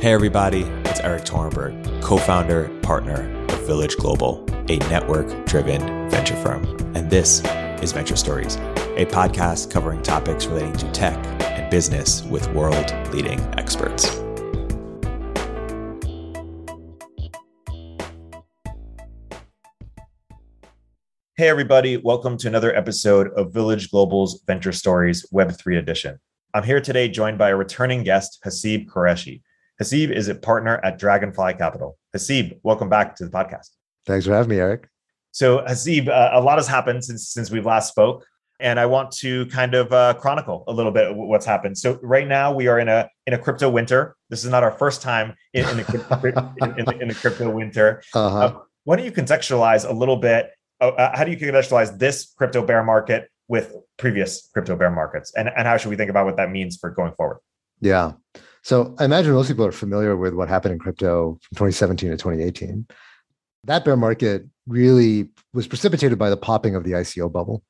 Hey, everybody, it's Erik Torenberg, co founder, partner of Village Global, a network driven venture firm. And this is Venture Stories, a podcast covering topics relating to tech and business with world leading experts. Hey, everybody, welcome to another episode of Village Global's Venture Stories Web3 edition. I'm here today joined by a returning guest, Haseeb Qureshi. Haseeb is a partner at Dragonfly Capital. Haseeb, welcome back to the podcast. Thanks for having me, Erik. So, Haseeb, uh, a lot has happened since since we last spoke, and I want to kind of uh, chronicle a little bit what's happened. So, right now we are in a in a crypto winter. This is not our first time in, in, a, in, in, in a crypto winter. Uh-huh. Uh, why don't you contextualize a little bit? Uh, uh, how do you contextualize this crypto bear market with previous crypto bear markets, and and how should we think about what that means for going forward? Yeah. So I imagine most people are familiar with what happened in crypto from 2017 to 2018. That bear market really was precipitated by the popping of the ICO bubble.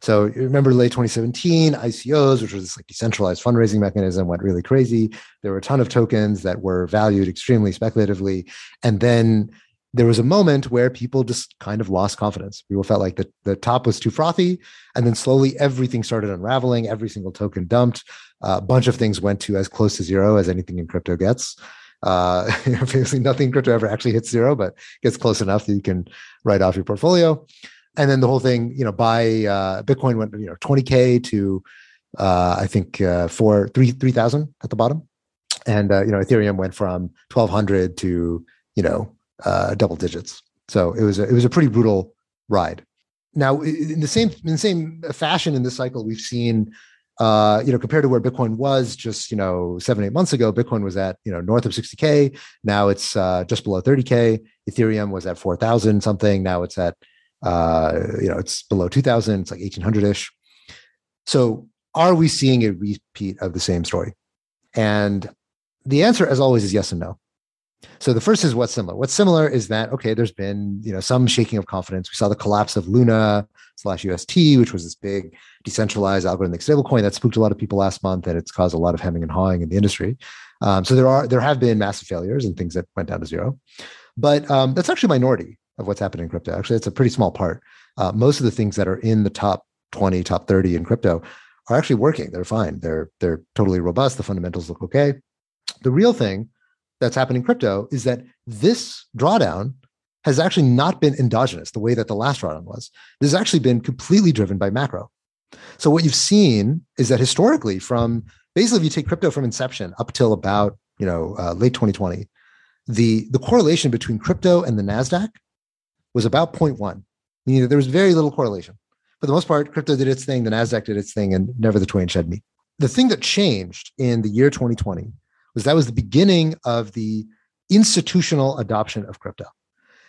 So you remember late 2017, ICOs, which was this like decentralized fundraising mechanism, went really crazy. There were a ton of tokens that were valued extremely speculatively. And then there was a moment where people just kind of lost confidence. People felt like the, the top was too frothy. And then slowly everything started unraveling. Every single token dumped. Uh, a bunch of things went to as close to zero as anything in crypto gets. Uh, obviously, nothing in crypto ever actually hits zero, but gets close enough that you can write off your portfolio. And then the whole thing, you know, by uh, Bitcoin went, you know, 20K to, uh, I think, uh, four, three, 3,000 at the bottom. And, uh, you know, Ethereum went from 1200 to, you know, uh, double digits. So it was a, it was a pretty brutal ride. Now, in the same in the same fashion in this cycle, we've seen, uh, you know, compared to where Bitcoin was just you know seven eight months ago, Bitcoin was at you know north of 60k. Now it's uh, just below 30k. Ethereum was at 4,000 something. Now it's at uh, you know it's below 2,000. It's like 1,800 ish. So are we seeing a repeat of the same story? And the answer, as always, is yes and no. So the first is what's similar. What's similar is that okay, there's been you know some shaking of confidence. We saw the collapse of Luna slash UST, which was this big decentralized algorithmic stablecoin that spooked a lot of people last month, and it's caused a lot of hemming and hawing in the industry. Um, so there are there have been massive failures and things that went down to zero, but um, that's actually a minority of what's happening in crypto. Actually, it's a pretty small part. Uh, most of the things that are in the top 20, top 30 in crypto are actually working. They're fine. They're they're totally robust. The fundamentals look okay. The real thing that's happened in crypto is that this drawdown has actually not been endogenous the way that the last drawdown was. This has actually been completely driven by macro. So what you've seen is that historically, from basically if you take crypto from inception up till about you know uh, late 2020, the the correlation between crypto and the Nasdaq was about 0.1, meaning that there was very little correlation. For the most part, crypto did its thing, the Nasdaq did its thing, and never the twain shed meat. The thing that changed in the year 2020 was that was the beginning of the institutional adoption of crypto.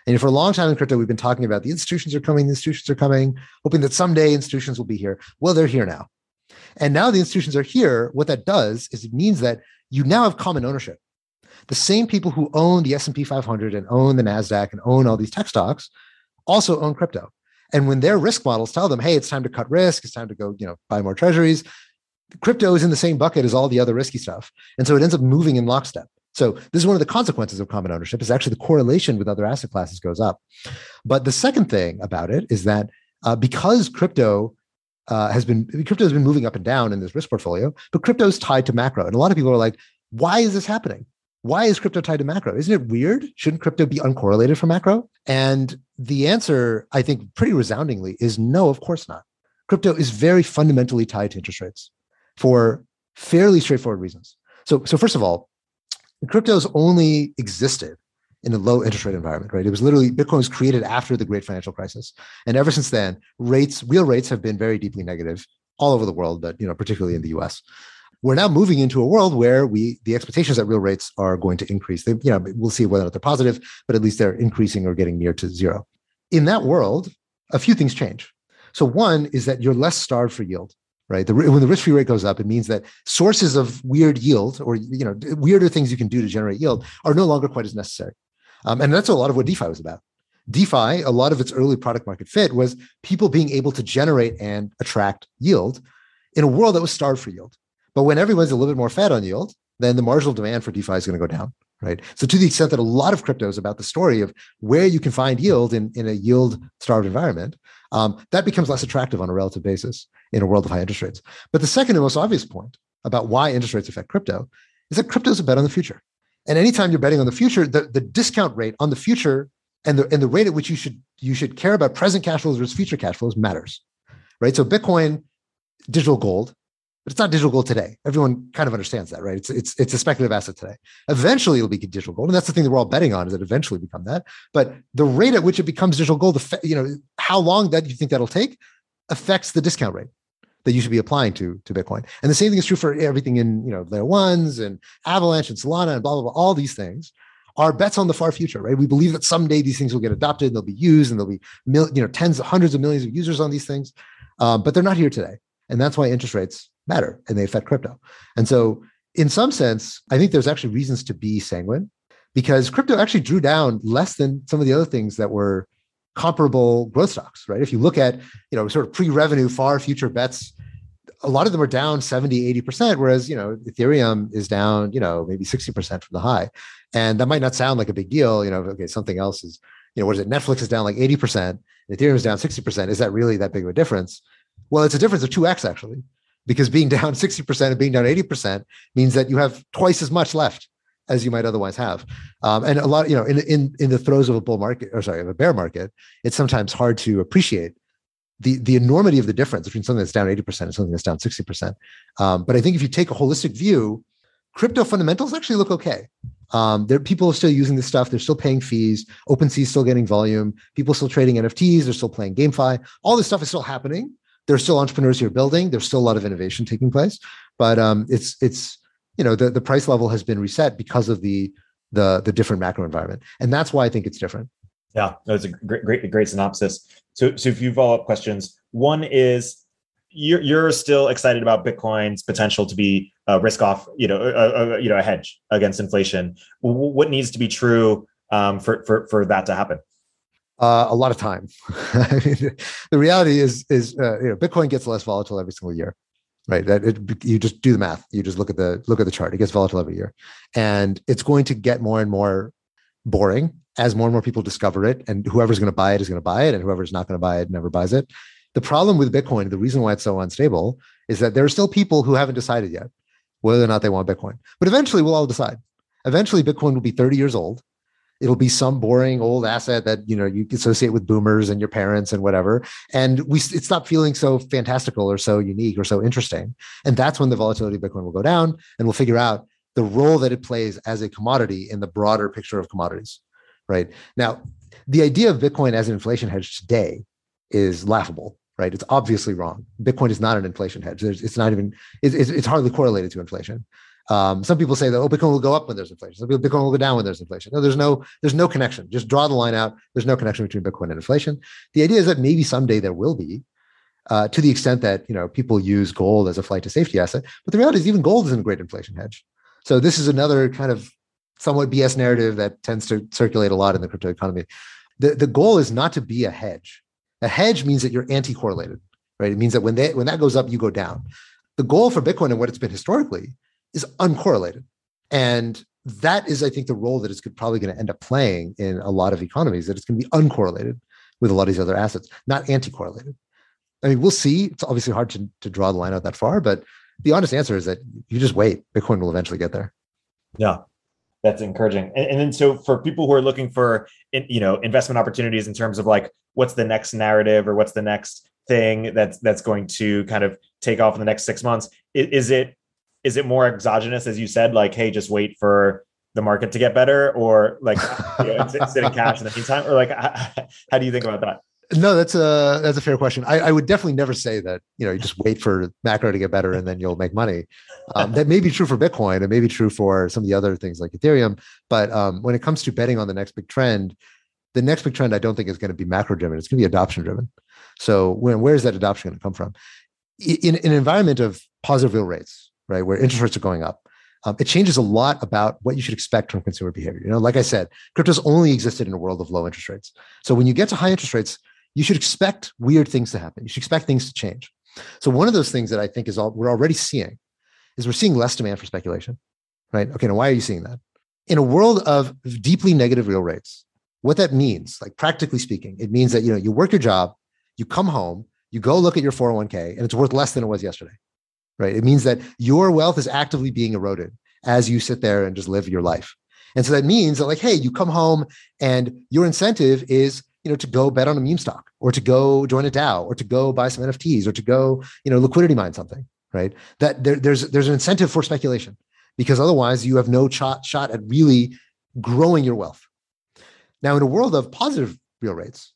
And for a long time in crypto, we've been talking about the institutions are coming, the institutions are coming, hoping that someday institutions will be here. Well, they're here now. And now the institutions are here. What that does is it means that you now have common ownership. The same people who own the S&P 500 and own the Nasdaq and own all these tech stocks also own crypto. And when their risk models tell them, "Hey, it's time to cut risk, it's time to go, you know, buy more treasuries," crypto is in the same bucket as all the other risky stuff. And so it ends up moving in lockstep. So this is one of the consequences of common ownership is actually the correlation with other asset classes goes up. But the second thing about it is that uh, because crypto uh, has been crypto has been moving up and down in this risk portfolio, but crypto is tied to macro. And a lot of people are like, why is this happening? Why is crypto tied to macro? Isn't it weird? Shouldn't crypto be uncorrelated from macro? And the answer, I think, pretty resoundingly is no, of course not. Crypto is very fundamentally tied to interest rates for fairly straightforward reasons. So, so first of all, cryptos only existed in a low interest rate environment, right? It was literally Bitcoin was created after the great financial crisis. And ever since then, rates, real rates have been very deeply negative all over the world, but you know, particularly in the US. We're now moving into a world where we the expectations that real rates are going to increase. They, you know, we'll see whether or not they're positive, but at least they're increasing or getting near to zero. In that world, a few things change. So one is that you're less starved for yield right? The, when the risk-free rate goes up, it means that sources of weird yield or you know weirder things you can do to generate yield are no longer quite as necessary. Um, and that's a lot of what DeFi was about. DeFi, a lot of its early product market fit was people being able to generate and attract yield in a world that was starved for yield. But when everyone's a little bit more fat on yield, then the marginal demand for DeFi is going to go down, right? So to the extent that a lot of crypto is about the story of where you can find yield in, in a yield starved environment, um, that becomes less attractive on a relative basis in a world of high interest rates. But the second and most obvious point about why interest rates affect crypto is that crypto is a bet on the future. And anytime you're betting on the future, the, the discount rate on the future and the and the rate at which you should you should care about present cash flows versus future cash flows matters. Right. So Bitcoin, digital gold, but it's not digital gold today. Everyone kind of understands that, right? It's it's it's a speculative asset today. Eventually, it'll be digital gold, and that's the thing that we're all betting on is that eventually become that. But the rate at which it becomes digital gold, the you know, how long that you think that'll take, affects the discount rate that you should be applying to to Bitcoin. And the same thing is true for everything in you know layer ones and Avalanche and Solana and blah blah blah. All these things are bets on the far future, right? We believe that someday these things will get adopted, and they'll be used, and there'll be you know tens, hundreds of millions of users on these things, um, but they're not here today, and that's why interest rates matter and they affect crypto. And so, in some sense, I think there's actually reasons to be sanguine because crypto actually drew down less than some of the other things that were comparable growth stocks, right? If you look at, you know, sort of pre-revenue, far future bets, a lot of them are down 70, 80%, whereas, you know, Ethereum is down, you know, maybe 60% from the high. And that might not sound like a big deal, you know, okay, something else is, you know, what is it? Netflix is down like 80%, Ethereum is down 60%. Is that really that big of a difference? Well, it's a difference of 2x actually, because being down 60% and being down 80% means that you have twice as much left as you might otherwise have. Um, and a lot, you know, in, in, in the throes of a bull market, or sorry, of a bear market, it's sometimes hard to appreciate the, the enormity of the difference between something that's down 80% and something that's down 60%. Um, but I think if you take a holistic view, crypto fundamentals actually look okay. Um, there, people are still using this stuff. They're still paying fees. OpenSea is still getting volume. People still trading NFTs. They're still playing GameFi. All this stuff is still happening. There's still entrepreneurs who are building. There's still a lot of innovation taking place. But um, it's it's you know the, the price level has been reset because of the the the different macro environment. And that's why i think it's different. Yeah that's a great great great synopsis. So so a few follow-up questions. One is you're you're still excited about bitcoin's potential to be a risk off you know a, a you know a hedge against inflation. What needs to be true um, for for for that to happen? Uh, a lot of time. the reality is, is uh, you know, Bitcoin gets less volatile every single year right? That it, you just do the math. You just look at the look at the chart. It gets volatile every year. And it's going to get more and more boring as more and more people discover it. And whoever's going to buy it is going to buy it. And whoever's not going to buy it never buys it. The problem with bitcoin the reason why it's so unstable is that there are still people who haven't decided yet whether or not they want bitcoin. But eventually we'll all decide. Eventually bitcoin will be 30 years old it'll be some boring old asset that you know you associate with boomers and your parents and whatever. And we it stopped feeling so fantastical or so unique or so interesting. And that's when the volatility of bitcoin will go down and we'll figure out the role that it plays as a commodity in the broader picture of commodities right? Now the idea of bitcoin as an inflation hedge today is laughable right? It's obviously wrong. Bitcoin is not an inflation hedge. There's, it's not even it's, it's hardly correlated to inflation um, some people say that oh, Bitcoin will go up when there's inflation. Some people Bitcoin will go down when there's inflation. No, there's no there's no connection. Just draw the line out. There's no connection between Bitcoin and inflation. The idea is that maybe someday there will be, uh, to the extent that you know people use gold as a flight to safety asset. But the reality is even gold isn't a great inflation hedge. So this is another kind of somewhat BS narrative that tends to circulate a lot in the crypto economy. The the goal is not to be a hedge. A hedge means that you're anti-correlated, right? It means that when they when that goes up, you go down. The goal for Bitcoin and what it's been historically is uncorrelated. And that is, I think, the role that it's probably going to end up playing in a lot of economies, that it's going to be uncorrelated with a lot of these other assets, not anti-correlated. I mean, we'll see. It's obviously hard to, to draw the line out that far, but the honest answer is that you just wait. Bitcoin will eventually get there. Yeah, that's encouraging. And, and then, so for people who are looking for, you know, investment opportunities in terms of like what's the next narrative or what's the next thing that's that's going to kind of take off in the next six months, is, is it is it more exogenous as you said like hey just wait for the market to get better or like you know, sit in cash in the meantime or like how do you think about that? No that's a that's a fair question. I, I, would definitely never say that you know you just wait for macro to get better and then you'll make money. Um, that may be true for bitcoin it may be true for some of the other things like ethereum but um, when it comes to betting on the next big trend the next big trend i don't think is going to be macro driven it's going to be adoption driven. So when, where is that adoption going to come from? In, in an environment of positive real rates right, where interest rates are going up, um, it changes a lot about what you should expect from consumer behavior. You know, like I said, crypto's only existed in a world of low interest rates. So when you get to high interest rates, you should expect weird things to happen. You should expect things to change. So one of those things that I think is all we're already seeing is we're seeing less demand for speculation. right? Okay, now why are you seeing that? In a world of deeply negative real rates, what that means, like practically speaking, it means that you know you work your job, you come home, you go look at your 401k, and it's worth less than it was yesterday. Right. It means that your wealth is actively being eroded as you sit there and just live your life. And so that means that, like, hey, you come home and your incentive is, you know, to go bet on a meme stock or to go join a DAO or to go buy some NFTs or to go, you know, liquidity mine something, right? That there, there's there's an incentive for speculation because otherwise you have no shot shot at really growing your wealth. Now, in a world of positive real rates,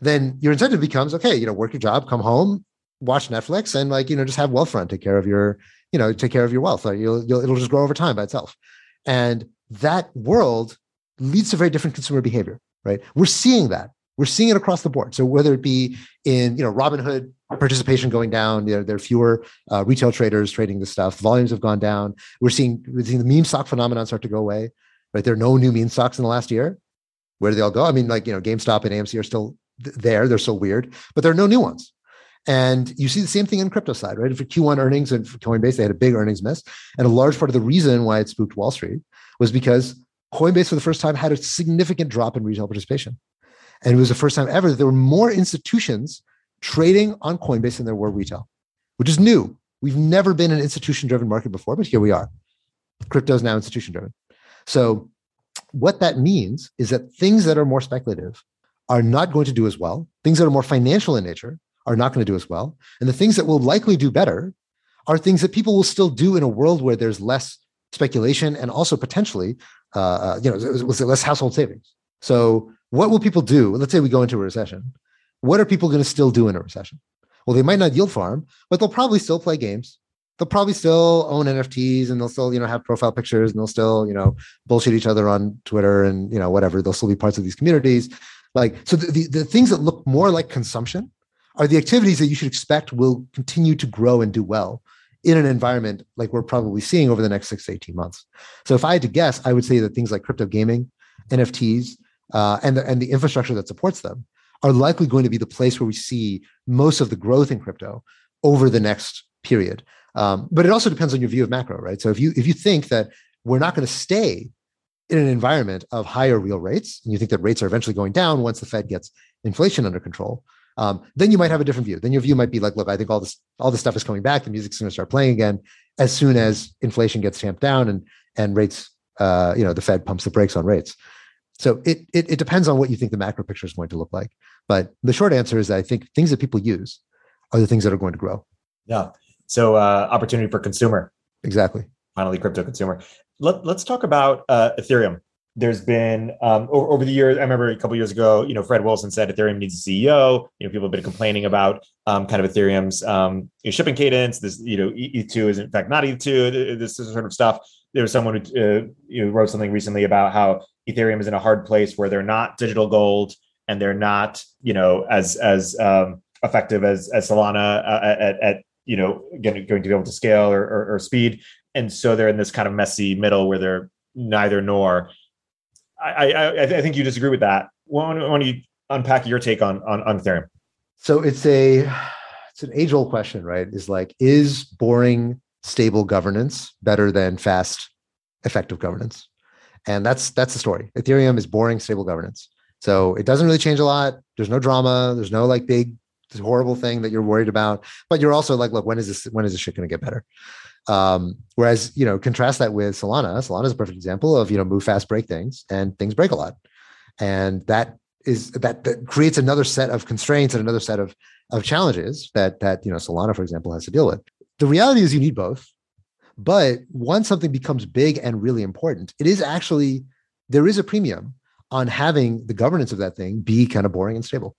then your incentive becomes okay, you know, work your job, come home, watch Netflix, and like, you know, just have Wealthfront take care of your, you know, take care of your wealth. Like you'll, you'll it'll just grow over time by itself. And that world leads to very different consumer behavior, right? We're seeing that. We're seeing it across the board. So whether it be in, you know, Robinhood participation going down, you know, there are fewer uh, retail traders trading this stuff. Volumes have gone down. We're seeing, we're seeing the meme stock phenomenon start to go away, right? There are no new meme stocks in the last year. Where do they all go? I mean, like, you know, GameStop and AMC are still there. They're so weird, but there are no new ones. And you see the same thing in crypto side, right? For Q1 earnings and for Coinbase, they had a big earnings miss. And a large part of the reason why it spooked Wall Street was because Coinbase for the first time had a significant drop in retail participation. And it was the first time ever that there were more institutions trading on Coinbase than there were retail, which is new. We've never been an institution driven market before, but here we are. Crypto is now institution driven. So, what that means is that things that are more speculative are not going to do as well. Things that are more financial in nature are not going to do as well. And the things that will likely do better are things that people will still do in a world where there's less speculation and also potentially, uh, uh you know, less household savings. So, what will people do? Let's say we go into a recession. What are people going to still do in a recession? Well, they might not yield farm, but they'll probably still play games. They'll probably still own NFTs and they'll still, you know, have profile pictures and they'll still, you know, bullshit each other on Twitter and, you know, whatever. They'll still be parts of these communities. Like, so the, the, the things that look more like consumption are the activities that you should expect will continue to grow and do well in an environment like we're probably seeing over the next six to 18 months. So if I had to guess, I would say that things like crypto gaming, NFTs, uh, and, the, and the infrastructure that supports them are likely going to be the place where we see most of the growth in crypto over the next period. Um, but it also depends on your view of macro, right? So if you if you think that we're not going to stay in an environment of higher real rates, and you think that rates are eventually going down once the Fed gets inflation under control, um, then you might have a different view. Then your view might be like, look, I think all this all this stuff is coming back. The music's going to start playing again as soon as inflation gets tamped down and and rates, uh, you know, the Fed pumps the brakes on rates. So it, it, it depends on what you think the macro picture is going to look like. But the short answer is that I think things that people use are the things that are going to grow. Yeah. So uh, opportunity for consumer. Exactly. Finally, crypto consumer. Let, let's talk about uh, Ethereum. There's been um, over, over, the years. I remember a couple years ago, you know, Fred Wilson said Ethereum needs a CEO. You know, people have been complaining about um, kind of Ethereum's um, you know, shipping cadence. This, you know, ETH2 is in fact not ETH2. This sort of stuff. There was someone who uh, you know, wrote something recently about how Ethereum is in a hard place where they're not digital gold and they're not, you know, as as um, effective as as Solana uh, at, at you know going to be able to scale or, or, or, speed, and so they're in this kind of messy middle where they're neither nor. I I, I think you disagree with that. Why don't you unpack your take on on, on Ethereum? So it's a it's an age old question, right? Is like is boring stable governance better than fast effective governance? And that's that's the story. Ethereum is boring, stable governance. So it doesn't really change a lot. There's no drama. There's no like big horrible thing that you're worried about. But you're also like, look, when is this when is this shit going to get better? Um, whereas you know, contrast that with Solana. Solana is a perfect example of you know move fast, break things, and things break a lot. And that is that that creates another set of constraints and another set of of challenges that that you know Solana, for example, has to deal with. The reality is you need both. But once something becomes big and really important, it is actually there is a premium on having the governance of that thing be kind of boring and stable.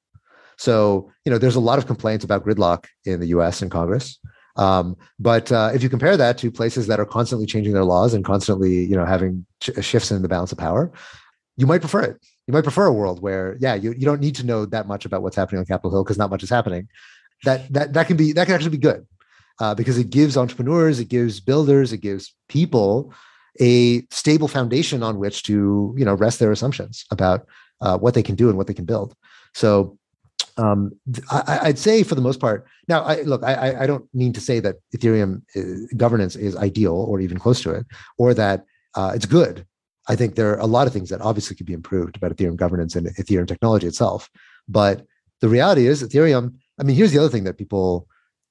So, you know, there's a lot of complaints about gridlock in the US and Congress. Um, but uh, if you compare that to places that are constantly changing their laws and constantly, you know, having ch- shifts in the balance of power, you might prefer it. You might prefer a world where, yeah, you, you don't need to know that much about what's happening on Capitol Hill because not much is happening. That that that can be that can actually be good uh, because it gives entrepreneurs, it gives builders, it gives people a stable foundation on which to you know rest their assumptions about uh, what they can do and what they can build. So um, I, would say for the most part. Now, I, look, I, I don't mean to say that Ethereum uh, governance is ideal or even close to it, or that uh, it's good. I think there are a lot of things that obviously could be improved about Ethereum governance and Ethereum technology itself. But the reality is, Ethereum. I mean, here's the other thing that people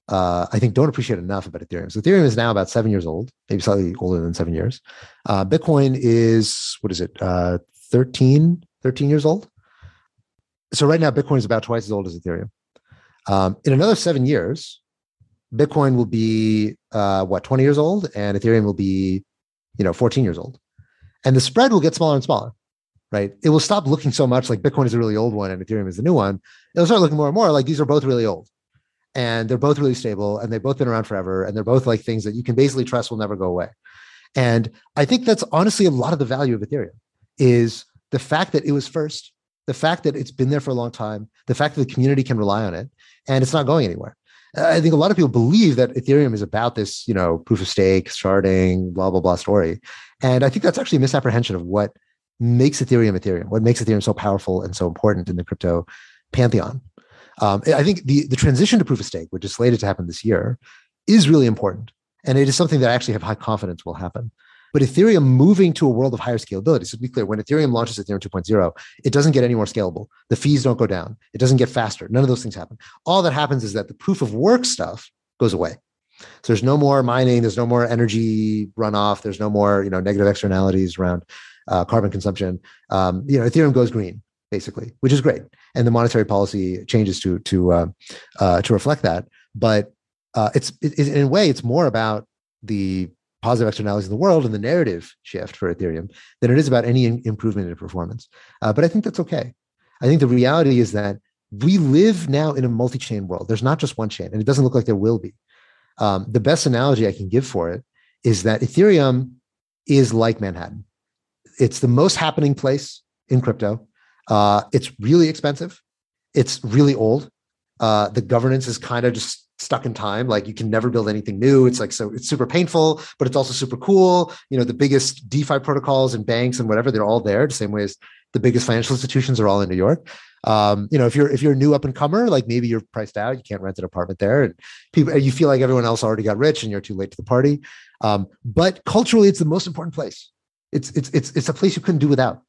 uh, I think don't appreciate enough about Ethereum. So Ethereum is now about seven years old, maybe slightly older than seven years. Uh, Bitcoin is what is it? Uh, 13, 13 years old. So right now, Bitcoin is about twice as old as Ethereum. Um, in another seven years, Bitcoin will be uh, what 20 years old, and Ethereum will be, you know, 14 years old, and the spread will get smaller and smaller. Right? It will stop looking so much like Bitcoin is a really old one and Ethereum is the new one. It'll start looking more and more like these are both really old and they're both really stable and they've both been around forever and they're both like things that you can basically trust will never go away and i think that's honestly a lot of the value of ethereum is the fact that it was first the fact that it's been there for a long time the fact that the community can rely on it and it's not going anywhere i think a lot of people believe that ethereum is about this you know proof of stake sharding blah blah blah story and i think that's actually a misapprehension of what makes ethereum ethereum what makes ethereum so powerful and so important in the crypto pantheon um, I think the, the transition to proof of stake, which is slated to happen this year, is really important. And it is something that I actually have high confidence will happen. But Ethereum moving to a world of higher scalability. So to be clear, when Ethereum launches Ethereum 2.0, it doesn't get any more scalable. The fees don't go down. It doesn't get faster. None of those things happen. All that happens is that the proof of work stuff goes away. So there's no more mining. There's no more energy runoff. There's no more you know negative externalities around uh, carbon consumption. Um, you know, Ethereum goes green basically, which is great, and the monetary policy changes to to uh, uh, to reflect that. But uh, it's it, in a way, it's more about the positive externalities in the world and the narrative shift for Ethereum than it is about any improvement in performance. Uh, but I think that's okay. I think the reality is that we live now in a multi-chain world. There's not just one chain, and it doesn't look like there will be. Um, the best analogy I can give for it is that Ethereum is like Manhattan. It's the most happening place in crypto. Uh, it's really expensive. It's really old. Uh, the governance is kind of just stuck in time. Like you can never build anything new. It's like so it's super painful, but it's also super cool. You know, the biggest DeFi protocols and banks and whatever, they're all there. The same way as the biggest financial institutions are all in New York. Um, you know, if you're if you're a new up and comer, like maybe you're priced out, you can't rent an apartment there, and people you feel like everyone else already got rich and you're too late to the party. Um, but culturally, it's the most important place. It's it's it's it's a place you couldn't do without.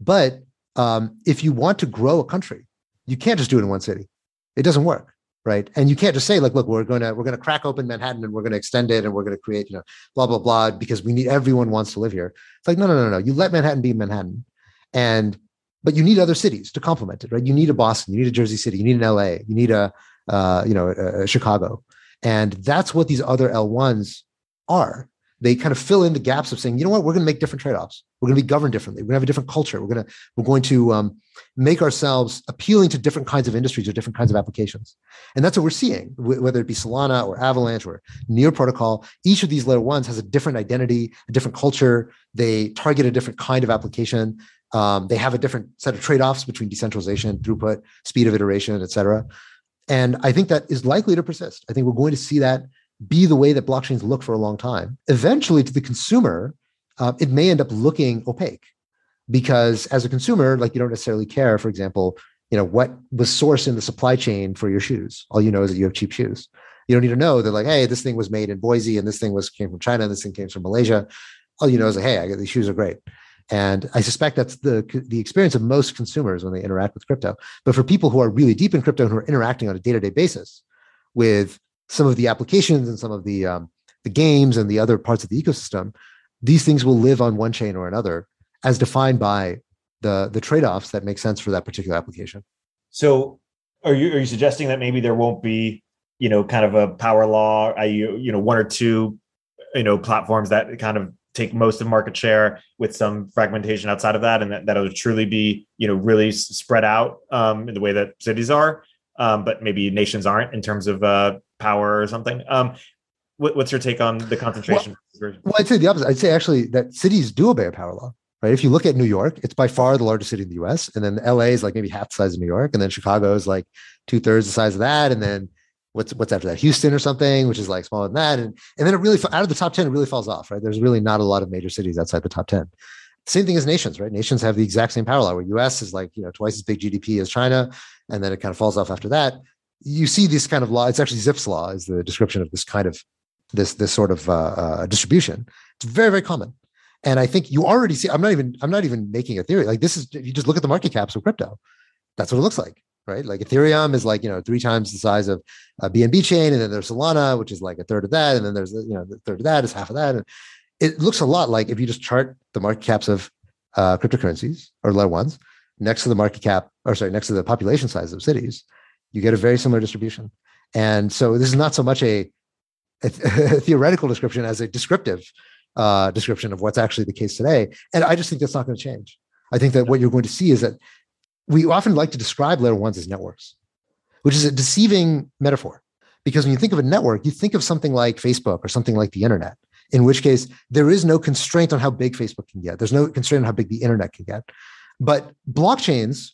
But um, if you want to grow a country, you can't just do it in one city. It doesn't work, right? And you can't just say like, look, we're going to we're going to crack open Manhattan and we're going to extend it and we're going to create you know blah blah blah because we need everyone wants to live here. It's like no no no no. You let Manhattan be Manhattan, and but you need other cities to complement it, right? You need a Boston, you need a Jersey City, you need an LA, you need a uh, you know a, a Chicago, and that's what these other L1s are they kind of fill in the gaps of saying, you know what, we're going to make different trade-offs. We're going to be governed differently. We're going to have a different culture. We're going to we're going to um, make ourselves appealing to different kinds of industries or different kinds of applications. And that's what we're seeing, whether it be Solana or Avalanche or Near Protocol. Each of these layer ones has a different identity, a different culture. They target a different kind of application. Um, they have a different set of trade-offs between decentralization, throughput, speed of iteration, et cetera. And I think that is likely to persist. I think we're going to see that be the way that blockchains look for a long time. Eventually, to the consumer, uh, it may end up looking opaque because as a consumer, like you don't necessarily care, for example, you know, what was sourced in the supply chain for your shoes. All you know is that you have cheap shoes. You don't need to know that, like, hey, this thing was made in Boise and this thing was came from China and this thing came from Malaysia. All you know is like, hey, I these shoes are great. And I suspect that's the the experience of most consumers when they interact with crypto. But for people who are really deep in crypto and who are interacting on a day to day basis with some of the applications and some of the um, the games and the other parts of the ecosystem, these things will live on one chain or another, as defined by the the trade offs that make sense for that particular application. So, are you are you suggesting that maybe there won't be, you know, kind of a power law, I you know, one or two, you know, platforms that kind of take most of market share with some fragmentation outside of that, and that that will truly be, you know, really spread out um, in the way that cities are, um, but maybe nations aren't in terms of uh, power or something. Um, what, what's your take on the concentration? Well, well, I'd say the opposite. I'd say actually that cities do obey a power law. Right. If you look at New York, it's by far the largest city in the U.S., and then LA is like maybe half the size of New York, and then Chicago is like two thirds the size of that, and then what's what's after that Houston or something, which is like smaller than that, and and then it really out of the top ten, it really falls off. Right. There's really not a lot of major cities outside the top ten. Same thing as nations, right? Nations have the exact same power law. Where U.S. is like you know twice as big GDP as China, and then it kind of falls off after that. You see this kind of law. It's actually Zipf's law is the description of this kind of this this sort of uh, uh, distribution. It's very very common, and I think you already see. I'm not even I'm not even making a theory. Like this is if you just look at the market caps of crypto, that's what it looks like, right? Like Ethereum is like you know three times the size of a BNB chain, and then there's Solana, which is like a third of that, and then there's you know the third of that is half of that, and it looks a lot like if you just chart the market caps of uh, cryptocurrencies or layer ones next to the market cap, or sorry, next to the population size of cities, you get a very similar distribution. And so this is not so much a, a, a theoretical description as a descriptive uh, description of what's actually the case today. And I just think that's not going to change. I think that what you're going to see is that we often like to describe layer ones as networks, which is a deceiving metaphor. Because when you think of a network, you think of something like Facebook or something like the internet in which case there is no constraint on how big Facebook can get. There's no constraint on how big the internet can get. But blockchains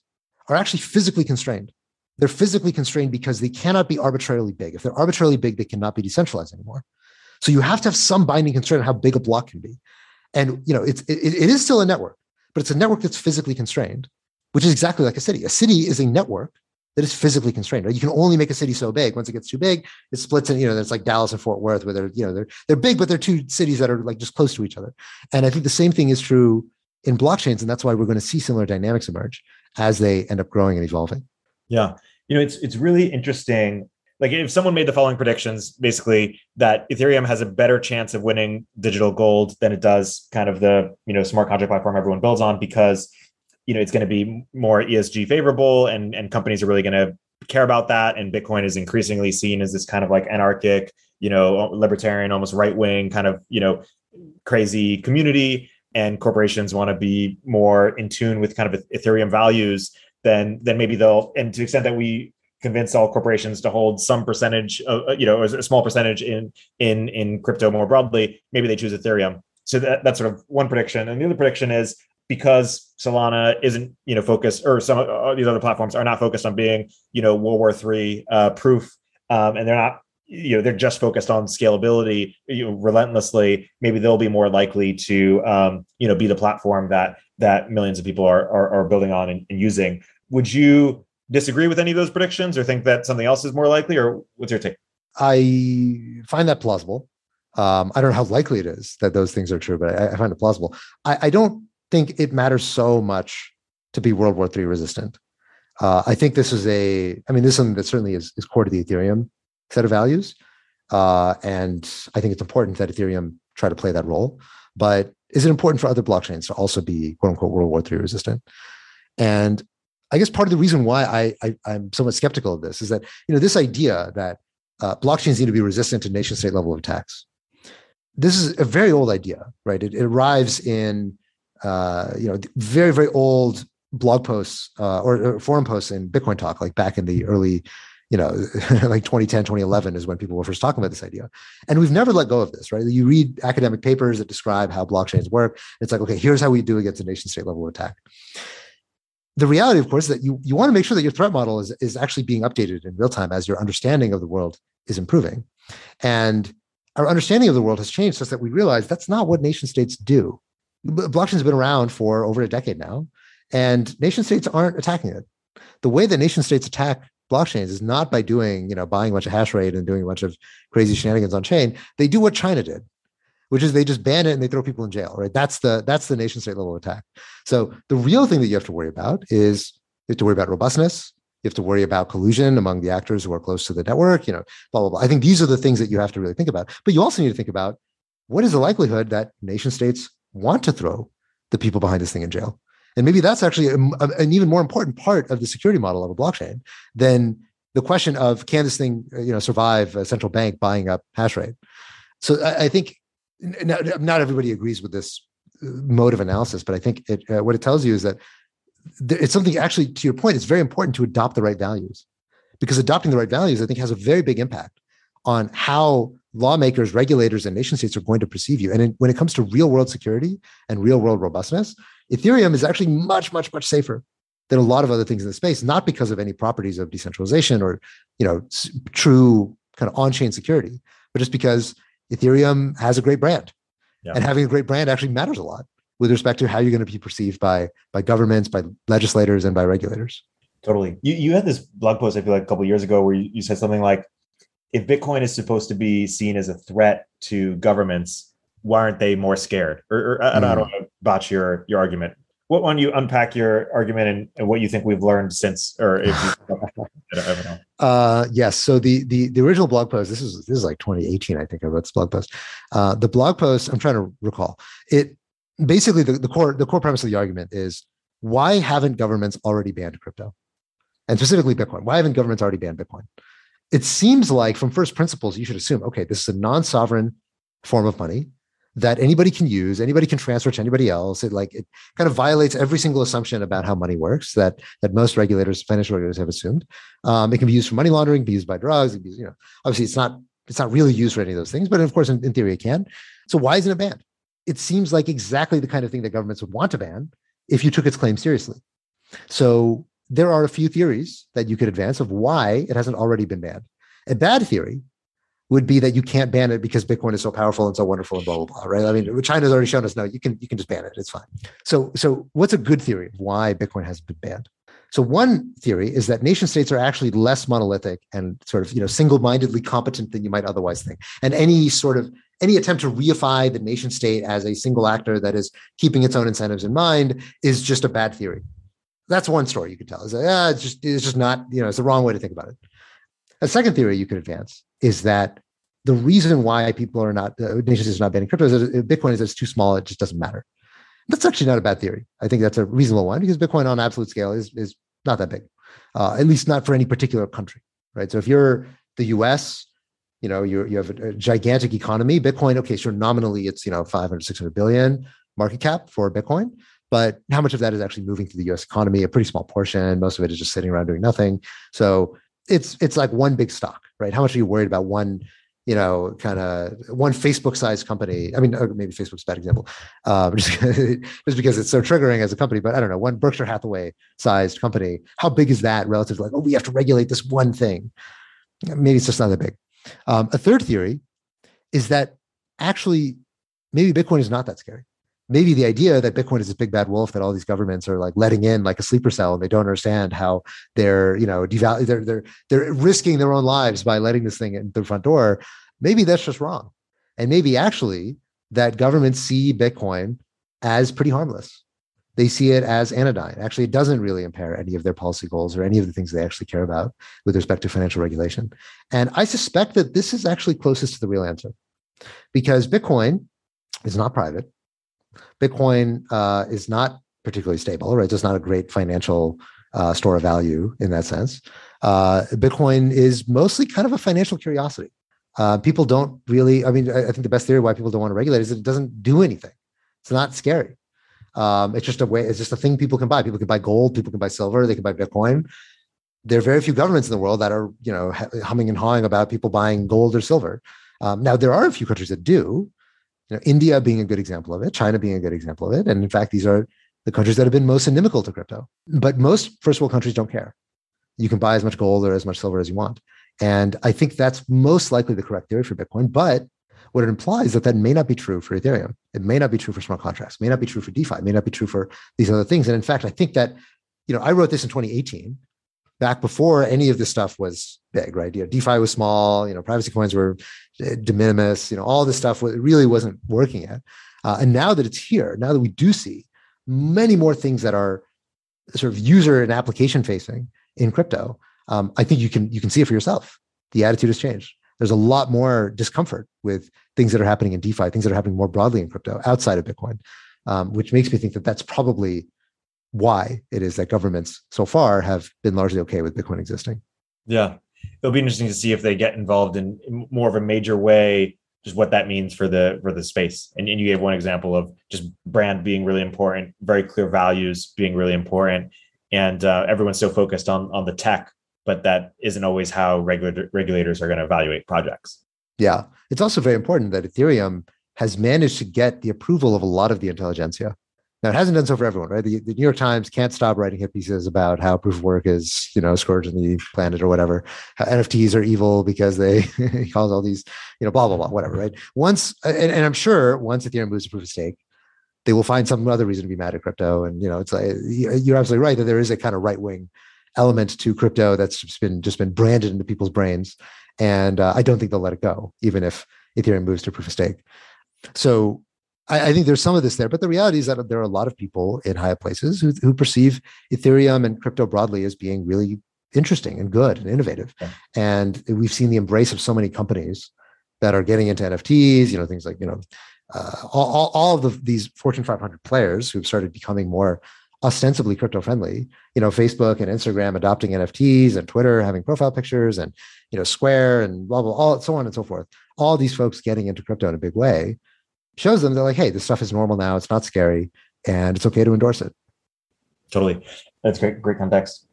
are actually physically constrained. They're physically constrained because they cannot be arbitrarily big. If they're arbitrarily big, they cannot be decentralized anymore. So you have to have some binding constraint on how big a block can be. And you know, it's it, it is still a network, but it's a network that's physically constrained, which is exactly like a city. A city is a network that is physically constrained. Right? You can only make a city so big. Once it gets too big, it splits. And you know, there's like Dallas and Fort Worth, where they're you know they're they're big, but they're two cities that are like just close to each other. And I think the same thing is true in blockchains, and that's why we're going to see similar dynamics emerge as they end up growing and evolving. Yeah, you know, it's it's really interesting. Like if someone made the following predictions, basically that Ethereum has a better chance of winning digital gold than it does kind of the you know smart contract platform everyone builds on because you know it's going to be more ESG favorable, and and companies are really going to care about that. And Bitcoin is increasingly seen as this kind of like anarchic, you know, libertarian, almost right wing kind of you know crazy community. And corporations want to be more in tune with kind of Ethereum values. Then then maybe they'll and to the extent that we convince all corporations to hold some percentage of uh, you know a small percentage in in in crypto more broadly maybe they choose ethereum. So that, that's sort of one prediction. And the other prediction is because Solana isn't, you know, focused, or some of these other platforms are not focused on being, you know, World War three uh, proof, um, and they're not, you know, they're just focused on scalability, you know, relentlessly. Maybe they'll be more likely to, um, you know, be the platform that that millions of people are are, are building on and, and using. Would you disagree with any of those predictions, or think that something else is more likely, or what's your take? I find that plausible. Um, I don't know how likely it is that those things are true, but I, I find it plausible. I, I, don't think it matters so much to be World War III resistant. Uh, I think this is a, I mean, this is something that certainly is, is core to the Ethereum set of values. Uh, and I think it's important that Ethereum try to play that role. But is it important for other blockchains to also be quote unquote World War III resistant? And I guess part of the reason why I, I am somewhat skeptical of this is that you know this idea that uh, blockchains need to be resistant to nation state level of attacks. This is a very old idea, right? It, it arrives in uh, you know, very, very old blog posts uh, or, or, forum posts in Bitcoin Talk, like back in the early, you know, like 2010, 2011 is when people were first talking about this idea. And we've never let go of this, right? You read academic papers that describe how blockchains work. It's like, okay, here's how we do against a nation state level attack. The reality, of course, is that you, you want to make sure that your threat model is, is actually being updated in real time as your understanding of the world is improving. And our understanding of the world has changed such that we realize that's not what nation states do blockchain's been around for over a decade now, and nation states aren't attacking it. The way that nation states attack blockchains is not by doing, you know, buying a bunch of hash rate and doing a bunch of crazy shenanigans on chain. They do what China did, which is they just ban it and they throw people in jail, right? That's the that's the nation state level attack. So the real thing that you have to worry about is you have to worry about robustness. You have to worry about collusion among the actors who are close to the network, you know, blah, blah, blah. I think these are the things that you have to really think about. But you also need to think about what is the likelihood that nation states want to throw the people behind this thing in jail. And maybe that's actually a, a, an even more important part of the security model of a blockchain than the question of can this thing uh, you know survive a central bank buying up hash rate. So I, I think not, not, everybody agrees with this uh, mode of analysis, but I think it, uh, what it tells you is that it's something actually to your point. It's very important to adopt the right values because adopting the right values, I think, has a very big impact on how lawmakers, regulators, and nation states are going to perceive you. And in, when it comes to real world security and real world robustness, Ethereum is actually much, much, much safer than a lot of other things in the space, not because of any properties of decentralization or you know true kind of on-chain security, but just because Ethereum has a great brand. Yeah. And having a great brand actually matters a lot with respect to how you're going to be perceived by by governments, by legislators, and by regulators. Totally. You you had this blog post I feel like a couple years ago where you, you said something like, if Bitcoin is supposed to be seen as a threat to governments, why aren't they more scared? Or, or I, mm. I don't want to botch your your argument. What one you unpack your argument and, and, what you think we've learned since, or if you, uh, yes. So the the the original blog post. This is this is like 2018. I think I wrote this blog post. Uh, the blog post. I'm trying to recall it. Basically, the, the core the core premise of the argument is why haven't governments already banned crypto, and specifically Bitcoin? Why haven't governments already banned Bitcoin? It seems like from first principles, you should assume, okay, this is a non-sovereign form of money that anybody can use, anybody can transfer to anybody else. It like it kind of violates every single assumption about how money works that that most regulators, financial regulators, have assumed. Um, it can be used for money laundering, be used by drugs. Be, you know, obviously it's not it's not really used for any of those things, but of course, in, in theory, it can. So why isn't it banned? It seems like exactly the kind of thing that governments would want to ban if you took its claim seriously. So there are a few theories that you could advance of why it hasn't already been banned. A bad theory would be that you can't ban it because Bitcoin is so powerful and so wonderful and blah blah blah. Right? I mean, China's already shown us no, you can you can just ban it. It's fine. So so what's a good theory of why Bitcoin has been banned? So one theory is that nation states are actually less monolithic and sort of you know single-mindedly competent than you might otherwise think. And any sort of any attempt to reify the nation state as a single actor that is keeping its own incentives in mind is just a bad theory. That's one story you could tell. Is that, ah, it's just it's just not you know it's the wrong way to think about it. A second theory you could advance is that the reason why people are not uh, nations are not banning crypto is that Bitcoin is it's too small; it just doesn't matter. That's actually not a bad theory. I think that's a reasonable one because Bitcoin on absolute scale is is not that big, uh, at least not for any particular country, right? So if you're the U.S., you know you you have a, a gigantic economy. Bitcoin, okay, sure, nominally it's you know 500, 600 billion market cap for Bitcoin, but how much of that is actually moving through the US economy? A pretty small portion. Most of it is just sitting around doing nothing. So it's it's like one big stock, right? How much are you worried about one, you know, kind of one Facebook sized company? I mean, maybe Facebook's a bad example, uh, just, just because it's so triggering as a company. But I don't know, one Berkshire Hathaway sized company. How big is that relative to like, oh, we have to regulate this one thing? Maybe it's just not that big. Um, a third theory is that actually maybe Bitcoin is not that scary maybe the idea that Bitcoin is this big bad wolf that all these governments are like letting in like a sleeper cell and they don't understand how they're, you know, devalue they're they're they're risking their own lives by letting this thing in the front door. Maybe that's just wrong. And maybe actually that governments see Bitcoin as pretty harmless. They see it as anodyne. Actually, it doesn't really impair any of their policy goals or any of the things they actually care about with respect to financial regulation. And I suspect that this is actually closest to the real answer because Bitcoin is not private Bitcoin uh, is not particularly stable, right? It's not a great financial uh, store of value in that sense. Uh, Bitcoin is mostly kind of a financial curiosity. Uh, people don't really, I mean, I, think the best theory why people don't want to regulate is it doesn't do anything. It's not scary. Um, it's just a way, it's just a thing people can buy. People can buy gold, people can buy silver, they can buy Bitcoin. There are very few governments in the world that are, you know, humming and hawing about people buying gold or silver. Um, now, there are a few countries that do, you know, India being a good example of it, China being a good example of it. And in fact, these are the countries that have been most inimical to crypto. But most first world countries don't care. You can buy as much gold or as much silver as you want. And I think that's most likely the correct theory for Bitcoin. But what it implies is that that may not be true for Ethereum. It may not be true for smart contracts, may not be true for DeFi, may not be true for these other things. And in fact, I think that, you know, I wrote this in 2018 back before any of this stuff was big, right? You know, DeFi was small, you know, privacy coins were eh, de minimis, you know, all this stuff really wasn't working yet. Uh, and now that it's here, now that we do see many more things that are sort of user and application facing in crypto, um, I think you can you can see it for yourself. The attitude has changed. There's a lot more discomfort with things that are happening in DeFi, things that are happening more broadly in crypto outside of Bitcoin, um, which makes me think that that's probably why it is that governments so far have been largely okay with Bitcoin existing. Yeah. It'll be interesting to see if they get involved in more of a major way, just what that means for the for the space. And, and you gave one example of just brand being really important, very clear values being really important, and uh, everyone's so focused on on the tech, but that isn't always how regulator, regulators are going to evaluate projects. Yeah, it's also very important that Ethereum has managed to get the approval of a lot of the intelligentsia. Now it hasn't done so for everyone, right? The, the, New York Times can't stop writing hit pieces about how proof of work is, you know, scourging the planet or whatever. How NFTs are evil because they cause all these, you know, blah blah blah, whatever, right? Once, and, and I'm sure once Ethereum moves to proof of stake, they will find some other reason to be mad at crypto. And you know, it's like you're absolutely right that there is a kind of right wing element to crypto that's just been just been branded into people's brains, and uh, I don't think they'll let it go, even if Ethereum moves to proof of stake. So I, I, think there's some of this there, but the reality is that there are a lot of people in high places who, who perceive Ethereum and crypto broadly as being really interesting and good and innovative. Yeah. And we've seen the embrace of so many companies that are getting into NFTs, you know, things like, you know, uh, all, all, of the, these Fortune 500 players who've started becoming more ostensibly crypto friendly, you know, Facebook and Instagram adopting NFTs and Twitter having profile pictures and, you know, Square and blah, blah, all so on and so forth. All these folks getting into crypto in a big way shows them they're like, hey, this stuff is normal now. It's not scary and it's okay to endorse it. Totally. That's great, great context.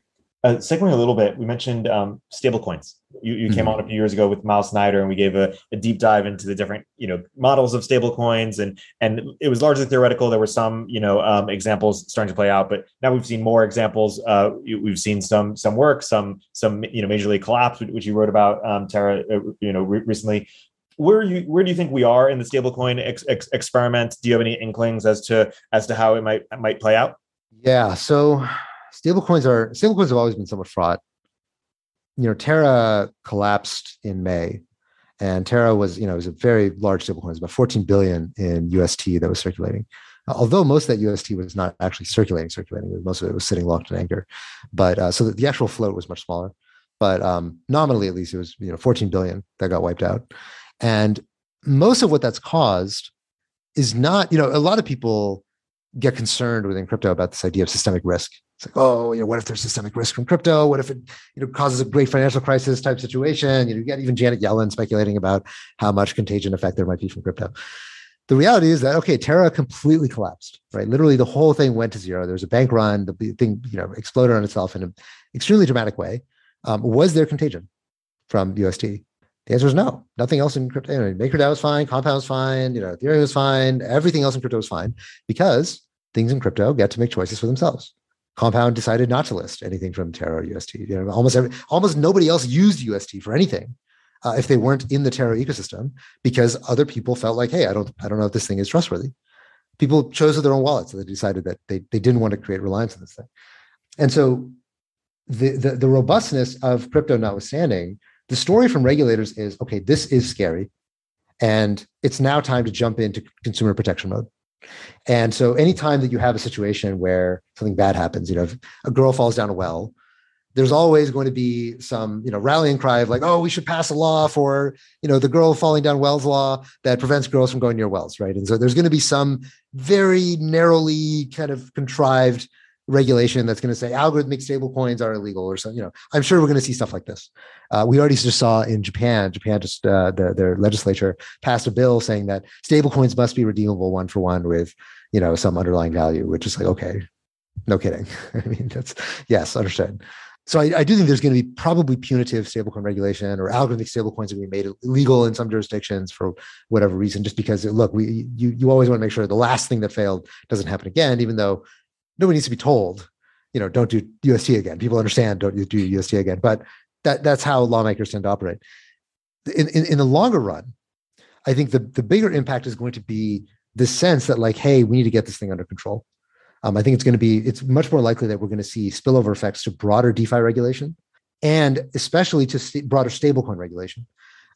Uh, segueing a little bit, we mentioned um, stable coins. You, you mm-hmm. came on a few years ago with Myles Snider, and we gave a, a, deep dive into the different, you know, models of stable coins, and and it was largely theoretical. There were some, you know, um, examples starting to play out, but now we've seen more examples. Uh, we've seen some some work, some some you know, major league collapse, which you wrote about, um, Terra, uh, you know, re- recently. Where you where do you think we are in the stablecoin ex- ex- experiment? Do you have any inklings as to as to how it might might play out? Yeah, so stablecoins are stablecoins have always been somewhat fraught. You know, Terra collapsed in May, and Terra was you know it was a very large stablecoin, it was about 14 billion in UST that was circulating. Although most of that UST was not actually circulating, circulating, most of it was sitting locked in Anchor. But uh, so the actual float was much smaller, but um, nominally at least it was you know 14 billion that got wiped out, and most of what that's caused is not you know a lot of people get concerned within crypto about this idea of systemic risk it's like, oh, you know, what if there's systemic risk from crypto? What if it, you know, causes a great financial crisis type situation? You know, you get even Janet Yellen speculating about how much contagion effect there might be from crypto. The reality is that okay, Terra completely collapsed, right? Literally, the whole thing went to zero. There was a bank run. The thing, you know, exploded on itself in an extremely dramatic way. Um, was there contagion from UST? The answer is no. Nothing else in crypto. Know, MakerDAO was fine. Compound was fine. You know, Ethereum was fine. Everything else in crypto was fine because things in crypto get to make choices for themselves. Compound decided not to list anything from Terra or UST. You know, almost every, almost nobody else used UST for anything uh, if they weren't in the Terra ecosystem because other people felt like, hey, I don't, I don't know if this thing is trustworthy. People chose their own wallets, so they decided that they they didn't want to create reliance on this thing. And so, the the, the robustness of crypto notwithstanding, the story from regulators is okay. This is scary, and it's now time to jump into consumer protection mode. And so anytime that you have a situation where something bad happens, you know, if a girl falls down a well, there's always going to be some, you know, rallying cry of like, oh, we should pass a law for, you know, the girl falling down wells law that prevents girls from going near wells, right? And so there's going to be some very narrowly kind of contrived regulation that's going to say algorithmic stablecoins are illegal or something. You know, I'm sure we're going to see stuff like this. Uh, we already just saw in Japan. Japan just uh, the, their legislature passed a bill saying that stablecoins must be redeemable one for one with you know some underlying value, which is like okay, no kidding. I mean, that's yes, understood. So I, I, do think there's going to be probably punitive stablecoin regulation or algorithmic stablecoins that we made illegal in some jurisdictions for whatever reason, just because look, we you you always want to make sure the last thing that failed doesn't happen again, even though nobody needs to be told, you know, don't do UST again. People understand, don't do UST again. But that that's how lawmakers tend to operate. In, in, in the longer run, I think the, the bigger impact is going to be the sense that like, hey, we need to get this thing under control. Um, I think it's going to be, it's much more likely that we're going to see spillover effects to broader DeFi regulation and especially to st- broader stablecoin regulation.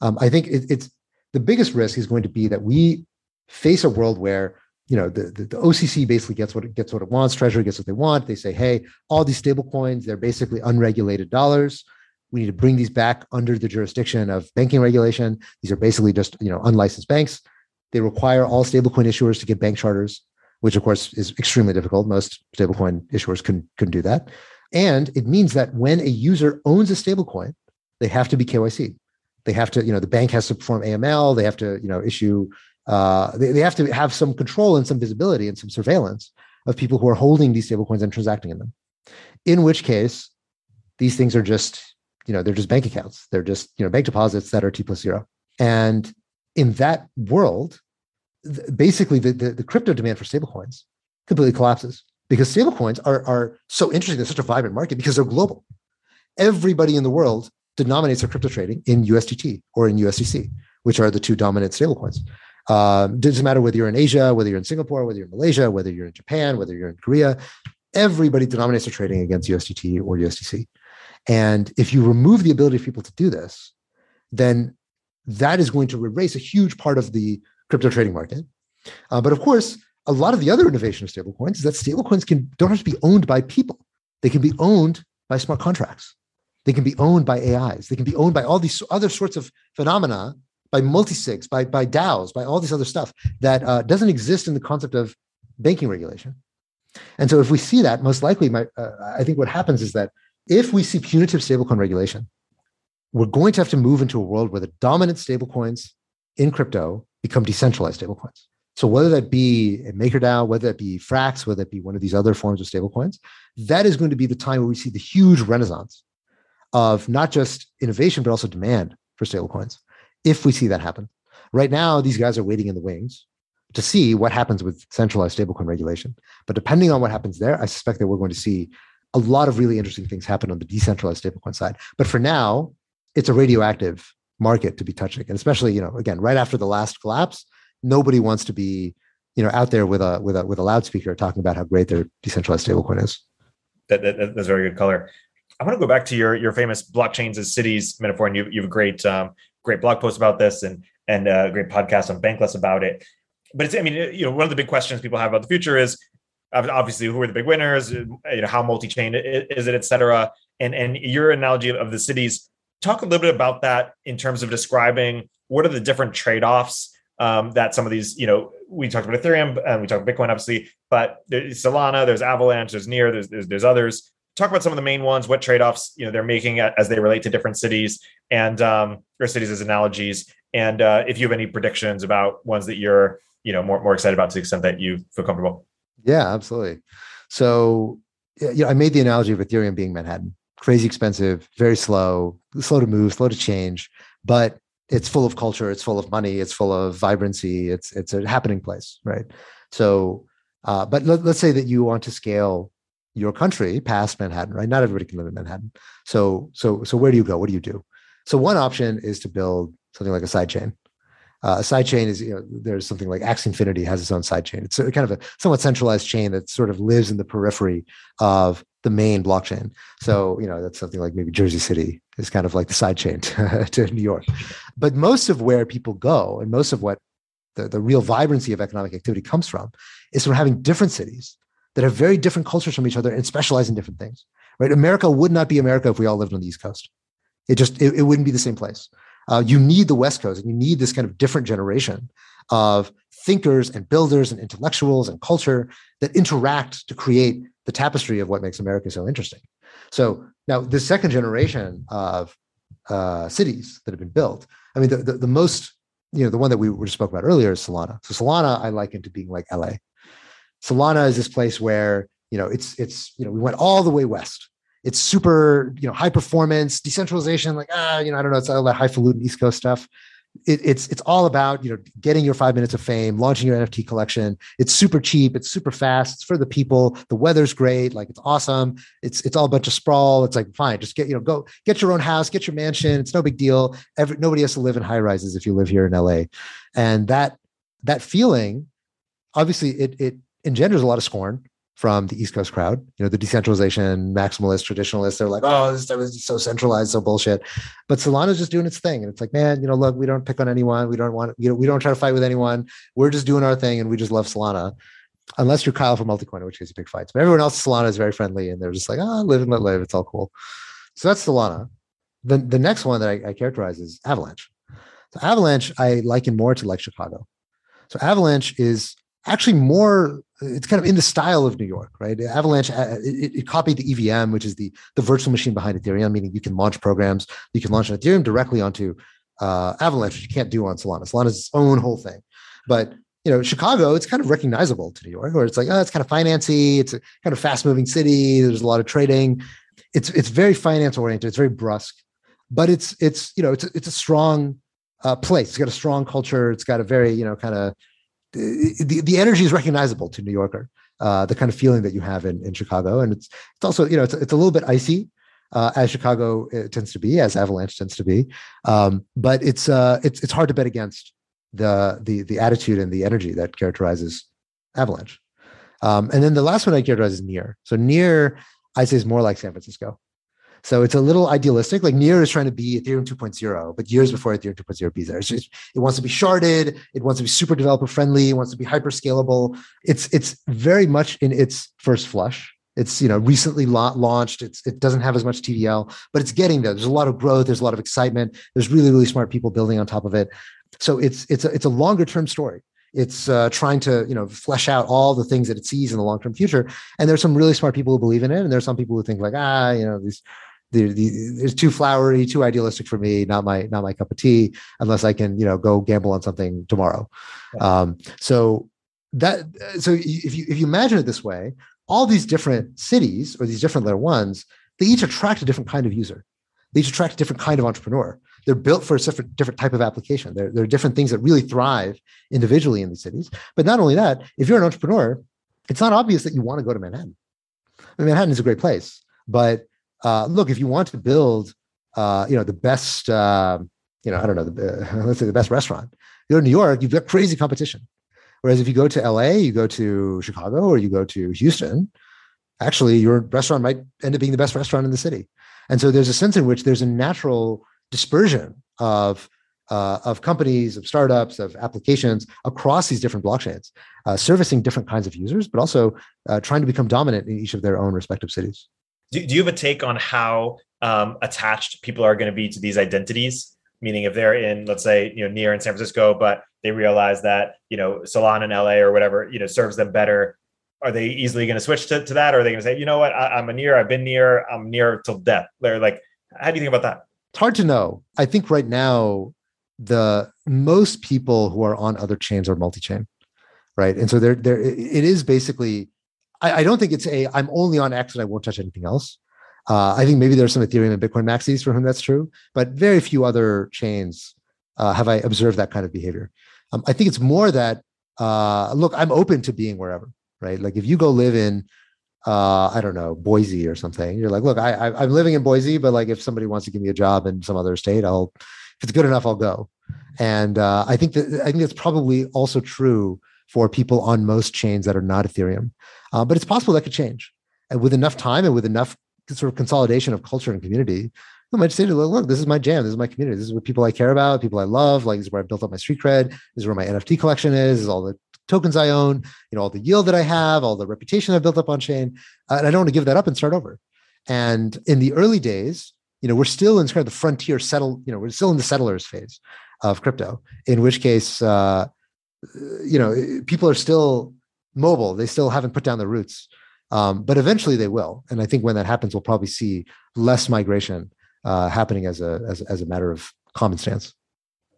Um, I think it, it's the biggest risk is going to be that we face a world where you know the, the, the, OCC basically gets what it gets what it wants. Treasury gets what they want. They say, hey, all these stable coins they're basically unregulated dollars. We need to bring these back under the jurisdiction of banking regulation. These are basically just you know unlicensed banks. They require all stablecoin issuers to get bank charters, which of course is extremely difficult. Most stablecoin issuers can couldn't do that. And it means that when a user owns a stablecoin, they have to be KYC. They have to, you know, the bank has to perform AML. They have to, you know, issue uh, they, they have to have some control and some visibility and some surveillance of people who are holding these stablecoins and transacting in them. In which case, these things are just, you know, they're just bank accounts. They're just, you know, bank deposits that are T plus zero. And in that world, th- basically the, the, the crypto demand for stablecoins completely collapses because stablecoins are, are so interesting. They're such a vibrant market because they're global. Everybody in the world denominates their crypto trading in USDT or in USDC, which are the two dominant stablecoins. Um, doesn't matter whether you're in Asia, whether you're in Singapore, whether you're in Malaysia, whether you're in Japan, whether you're in Korea, everybody denominates their trading against USDT or USDC. And if you remove the ability of people to do this, then that is going to erase a huge part of the crypto trading market. Uh, but of course, a lot of the other innovation of stablecoins is that stablecoins can don't have to be owned by people; they can be owned by smart contracts. They can be owned by AIs. They can be owned by all these other sorts of phenomena, by multisigs, by by DAOs, by all this other stuff that uh, doesn't exist in the concept of banking regulation. And so, if we see that, most likely, my, uh, I think what happens is that if we see punitive stablecoin regulation, we're going to have to move into a world where the dominant stablecoins in crypto become decentralized stablecoins. So whether that be a MakerDAO, whether that be Frax, whether that be one of these other forms of stablecoins, that is going to be the time where we see the huge renaissance of not just innovation, but also demand for stablecoins. If we see that happen. Right now, these guys are waiting in the wings to see what happens with centralized stablecoin regulation. But depending on what happens there, I suspect that we're going to see a lot of really interesting things happen on the decentralized stablecoin side. But for now, it's a radioactive market to be touching. And especially, you know, again, right after the last collapse, nobody wants to be, you know, out there with a with a with a loudspeaker talking about how great their decentralized stablecoin is. That, that, that's very good color. I want to go back to your your famous blockchains as cities metaphor, and you you have a great um, great blog post about this, and and a great podcast on Bankless about it. But it's I mean you know one of the big questions people have about the future is obviously who are the big winners, you know how multi chain is it, et cetera. And and your analogy of the cities talk a little bit about that in terms of describing what are the different trade-offs um, that some of these, you know, we talked about Ethereum and we talked about Bitcoin, obviously, but there's Solana, there's Avalanche, there's Near, there's, there's, there's others. Talk about some of the main ones, what trade-offs you know they're making as they relate to different cities and um, or cities as analogies, and uh, if you have any predictions about ones that you're you know more more excited about to the extent that you feel comfortable. Yeah, absolutely. So, yeah, I made the analogy of Ethereum being Manhattan crazy expensive, very slow, slow to move, slow to change, but it's full of culture, it's full of money, it's full of vibrancy, it's it's a happening place, right? So, uh, but let, let's say that you want to scale your country past Manhattan, right? Not everybody can live in Manhattan. So, so, so where do you go? What do you do? So, one option is to build something like a sidechain. Uh, a sidechain is, you know, there's something like Axie Infinity has its own sidechain. It's kind of a somewhat centralized chain that sort of lives in the periphery of the main blockchain. So, you know, that's something like maybe Jersey City is kind of like the side chain to, to New York. But most of where people go and most of what the, the real vibrancy of economic activity comes from is from having different cities that have very different cultures from each other and specialize in different things. Right? America would not be America if we all lived on the East Coast. It just it, it wouldn't be the same place. Uh, you need the West Coast and you need this kind of different generation of thinkers and builders and intellectuals and culture that interact to create the tapestry of what makes America so interesting. So now the second generation of uh, cities that have been built, I mean, the, the, the, most, you know, the one that we were just spoke about earlier is Solana. So Solana, I liken to being like LA. Solana is this place where, you know, it's, it's, you know, we went all the way west. It's super, you know, high performance, decentralization, like, ah, you know, I don't know, it's all that highfalutin East Coast stuff it, it's it's all about you know getting your five minutes of fame, launching your NFT collection. It's super cheap, it's super fast, it's for the people. The weather's great, like it's awesome. It's it's all a bunch of sprawl. It's like fine, just get you know go get your own house, get your mansion. It's no big deal. Every, nobody has to live in high rises if you live here in LA, and that that feeling, obviously, it it engenders a lot of scorn from the East Coast crowd. You know, the decentralization, maximalist, traditionalists, they're like, oh, this stuff is so centralized, so bullshit. But Solana's just doing its thing. And it's like, man, you know, look, we don't pick on anyone. We don't want, you know, we don't try to fight with anyone. We're just doing our thing and we just love Solana. Unless you're Kyle from Multicoin, which case you pick fights. But everyone else, Solana is very friendly and they're just like, oh, live and let live. It's all cool. So that's Solana. The, the next one that I, I characterize is Avalanche. So Avalanche, I liken more to like Chicago. So Avalanche is actually more it's kind of in the style of New York, right? Avalanche uh, it, it, copied the EVM, which is the the virtual machine behind Ethereum, meaning you can launch programs, you can launch an Ethereum directly onto uh, Avalanche, which you can't do on Solana. Solana is its own whole thing, but you know, Chicago, it's kind of recognizable to New York, where it's like, oh, it's kind of financy, it's a kind of fast moving city. There's a lot of trading. It's it's very finance oriented. It's very brusque, but it's it's you know it's a, it's a strong uh, place. It's got a strong culture. It's got a very you know kind of the, the energy is recognizable to New Yorker. Uh, the kind of feeling that you have in, in Chicago, and it's it's also you know it's, it's a little bit icy, uh, as Chicago uh, tends to be, as Avalanche tends to be, um, but it's uh, it's it's hard to bet against the the the attitude and the energy that characterizes Avalanche. Um, and then the last one I characterize is Near. So Near, I'd say is more like San Francisco. So it's a little idealistic. Like Near is trying to be Ethereum 2.0, but years before Ethereum 2.0 be there. Just, it wants to be sharded. It wants to be super developer friendly. It wants to be hyper scalable. It's it's very much in its first flush. It's you know recently la- launched. It's it doesn't have as much TVL, but it's getting there. There's a lot of growth. There's a lot of excitement. There's really really smart people building on top of it. So it's it's a, it's a longer term story. It's uh, trying to you know flesh out all the things that it sees in the long term future. And there's some really smart people who believe in it, and there's some people who think like ah you know these it's too flowery, too idealistic for me. Not my not my cup of tea. Unless I can, you know, go gamble on something tomorrow. Um, so that so if you if you imagine it this way, all these different cities or these different layer ones, they each attract a different kind of user. They each attract a different kind of entrepreneur. They're built for a different, different type of application. There, there are different things that really thrive individually in these cities. But not only that, if you're an entrepreneur, it's not obvious that you want to go to Manhattan. I mean, Manhattan is a great place, but uh, look, if you want to build, uh, you know, the best, uh, you know, I don't know, the, uh, let's say the best restaurant, you go to New York, you've got crazy competition. Whereas if you go to LA, you go to Chicago, or you go to Houston, actually your restaurant might end up being the best restaurant in the city. And so there's a sense in which there's a natural dispersion of uh, of companies, of startups, of applications across these different blockchains, uh, servicing different kinds of users, but also uh, trying to become dominant in each of their own respective cities do, do you have a take on how um, attached people are going to be to these identities? Meaning, if they're in, let's say, you know, Near in San Francisco, but they realize that you know Solana in LA or whatever, you know, serves them better. Are they easily going to switch to, to that, or are they going to say, you know what, I, am a near, I've been near, I'm near till death? They're like, how do you think about that? It's hard to know. I think right now, the most people who are on other chains are multi-chain, right? And so there, there, it is basically I, I, don't think it's a I'm only on X and I won't touch anything else. Uh, I think maybe there's some Ethereum and Bitcoin maxis for whom that's true, but very few other chains uh, have I observed that kind of behavior. Um, I think it's more that uh, look, I'm open to being wherever, right? Like if you go live in, uh, I don't know, Boise or something, you're like, look, I, I, I'm living in Boise, but like if somebody wants to give me a job in some other state, I'll, if it's good enough, I'll go. And uh, I think that I think that's probably also true for people on most chains that are not Ethereum. Uh, but it's possible that could change. And with enough time and with enough sort of consolidation of culture and community, I might say to look, look, this is my jam. This is my community. This is what people I care about, people I love. Like this is where I built up my street cred. This is where my NFT collection is. This is all the tokens I own, you know, all the yield that I have, all the reputation I've built up on chain. Uh, and I don't want to give that up and start over. And in the early days, you know, we're still in kind of the frontier settle, you know, we're still in the settlers phase of crypto, in which case, uh, you know, people are still mobile. They still haven't put down the roots, um, but eventually they will. And I think when that happens, we'll probably see less migration uh, happening as a as, as a matter of common stance.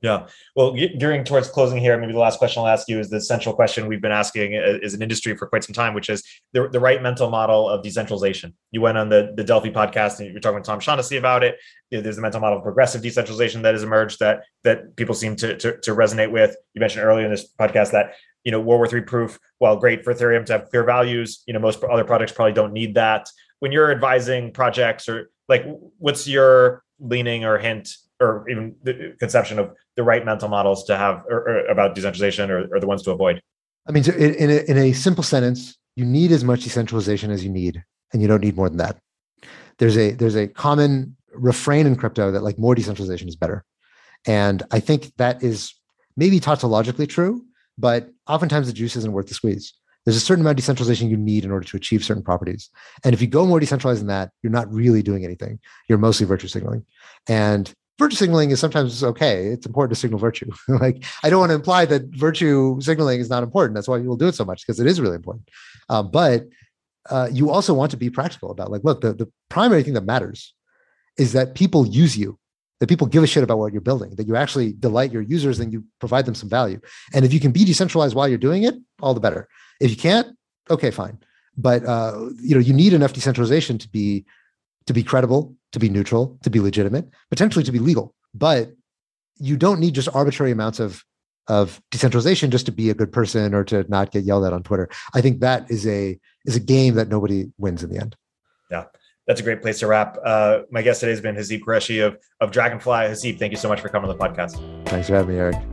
Yeah. Well, gearing towards closing here, maybe the last question I'll ask you is the central question we've been asking uh, as an industry for quite some time, which is the, the right mental model of decentralization. You went on the, the Delphi podcast and you're talking with Tom Shaughnessy about it. There's the mental model of progressive decentralization that has emerged that that people seem to, to, to resonate with. You mentioned earlier in this podcast that you know World War III proof, while great for Ethereum to have clear values, you know most other projects probably don't need that. When you're advising projects or like, what's your leaning or hint or even the conception of the right mental models to have or, or about decentralization or, or, the ones to avoid? I mean, in a, in a simple sentence, you need as much decentralization as you need, and you don't need more than that. There's a there's a common refrain in crypto that like more decentralization is better, and I think that is maybe tautologically true, but oftentimes the juice isn't worth the squeeze. There's a certain amount of decentralization you need in order to achieve certain properties. And if you go more decentralized than that, you're not really doing anything. You're mostly virtue signaling. And virtue signaling is sometimes okay. It's important to signal virtue. like I don't want to imply that virtue signaling is not important. That's why people do it so much because it is really important. Um, but uh, you also want to be practical about like, look, the, the primary thing that matters is that people use you, that people give a shit about what you're building, that you actually delight your users and you provide them some value. And if you can be decentralized while you're doing it, all the better. If you can't, okay, fine. But uh, you know, you need enough decentralization to be to be credible, to be neutral, to be legitimate, potentially to be legal. But you don't need just arbitrary amounts of of decentralization just to be a good person or to not get yelled at on Twitter. I think that is a is a game that nobody wins in the end. Yeah. That's a great place to wrap. Uh, my guest today has been Haseeb Qureshi of, of Dragonfly. Haseeb, thank you so much for coming on the podcast. Thanks for having me, Erik.